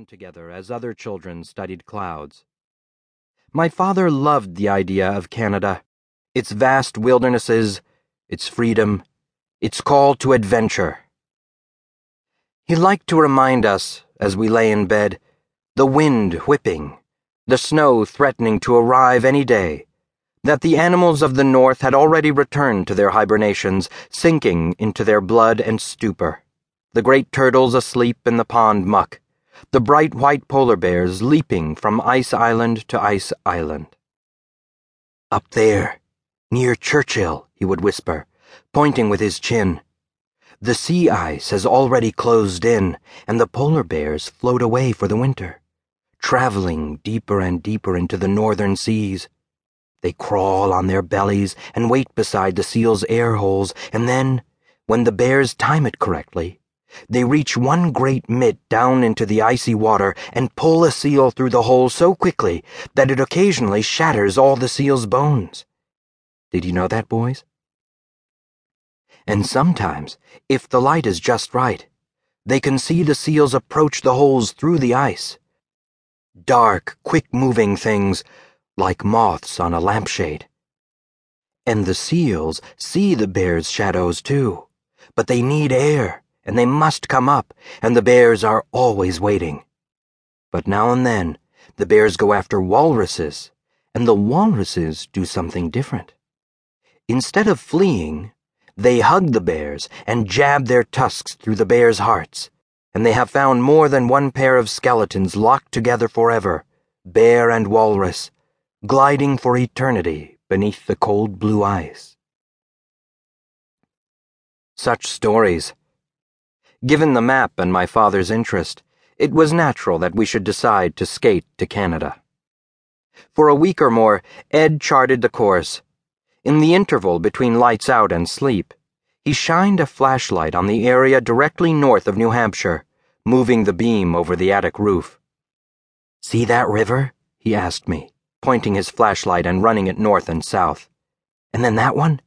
come together as other children studied clouds. My father loved the idea of Canada, its vast wildernesses, its freedom, its call to adventure. He liked to remind us, as we lay in bed, the wind whipping, the snow threatening to arrive any day, that the animals of the north had already returned to their hibernations, sinking into their blood and stupor, the great turtles asleep in the pond muck, the bright white polar bears leaping from ice island to ice island. Up there, near Churchill, he would whisper, pointing with his chin. The sea ice has already closed in, and the polar bears float away for the winter, traveling deeper and deeper into the northern seas. They crawl on their bellies and wait beside the seal's air holes, and then, when the bears time it correctly, they reach one great mitt down into the icy water and pull a seal through the hole so quickly that it occasionally shatters all the seal's bones. Did you know that, boys? and sometimes, if the light is just right, they can see the seals approach the holes through the ice. Dark, quick moving things, like moths on a lampshade. And the seals see the bears' shadows too, but they need air, and they must come up, and the bears are always waiting. But now and then, the bears go after walruses, and the walruses do something different. Instead of fleeing, they hug the bears and jab their tusks through the bears' hearts, and they have found more than one pair of skeletons locked together forever, bear and walrus, gliding for eternity beneath the cold blue ice. Such stories. Given the map and my father's interest, it was natural that we should decide to skate to Canada. For a week or more, Ed charted the course in the interval between lights out and sleep, he shined a flashlight on the area directly north of New Hampshire, moving the beam over the attic roof. See that river? he asked me, pointing his flashlight and running it north and south. And then that one?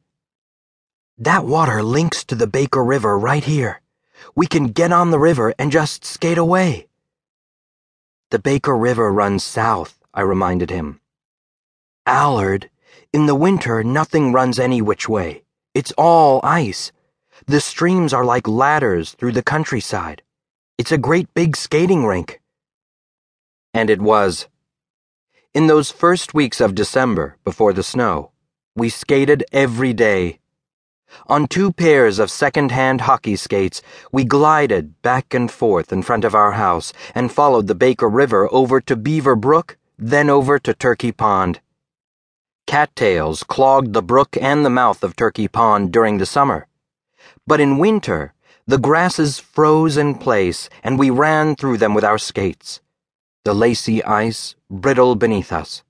That water links to the Baker River right here. We can get on the river and just skate away. The Baker River runs south, I reminded him. Allard, in the winter, nothing runs any which way. It's all ice. The streams are like ladders through the countryside. It's a great big skating rink. And it was. In those first weeks of December, before the snow, we skated every day. On two pairs of second-hand hockey skates, we glided back and forth in front of our house and followed the Baker River over to Beaver Brook, then over to Turkey Pond. Cattails clogged the brook and the mouth of Turkey Pond during the summer. But in winter, the grasses froze in place and we ran through them with our skates. The lacy ice brittle beneath us.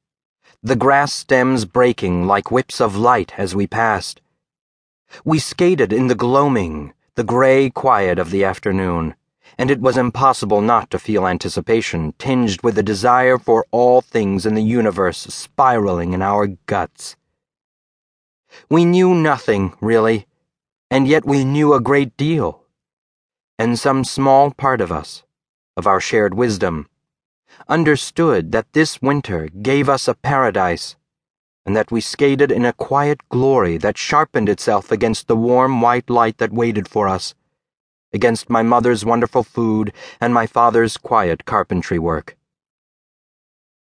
The grass stems breaking like whips of light as we passed. We skated in the gloaming, the gray quiet of the afternoon and it was impossible not to feel anticipation tinged with a desire for all things in the universe spiraling in our guts. We knew nothing, really, and yet we knew a great deal. And some small part of us, of our shared wisdom, understood that this winter gave us a paradise, and that we skated in a quiet glory that sharpened itself against the warm white light that waited for us against my mother's wonderful food and my father's quiet carpentry work.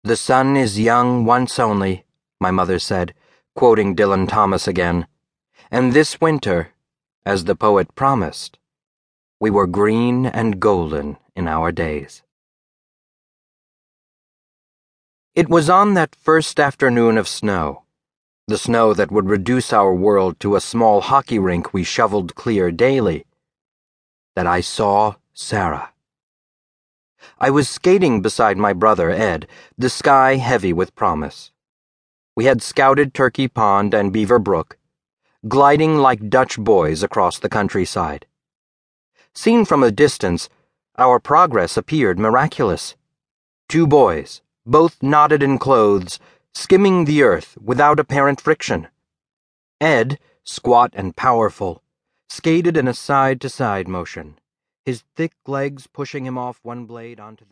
The sun is young once only, my mother said, quoting Dylan Thomas again, and this winter, as the poet promised, we were green and golden in our days. It was on that first afternoon of snow, the snow that would reduce our world to a small hockey rink we shoveled clear daily that I saw Sarah. I was skating beside my brother, Ed, the sky heavy with promise. We had scouted Turkey Pond and Beaver Brook, gliding like Dutch boys across the countryside. Seen from a distance, our progress appeared miraculous. Two boys, both knotted in clothes, skimming the earth without apparent friction. Ed, squat and powerful, skated in a side to side motion, his thick legs pushing him off one blade onto the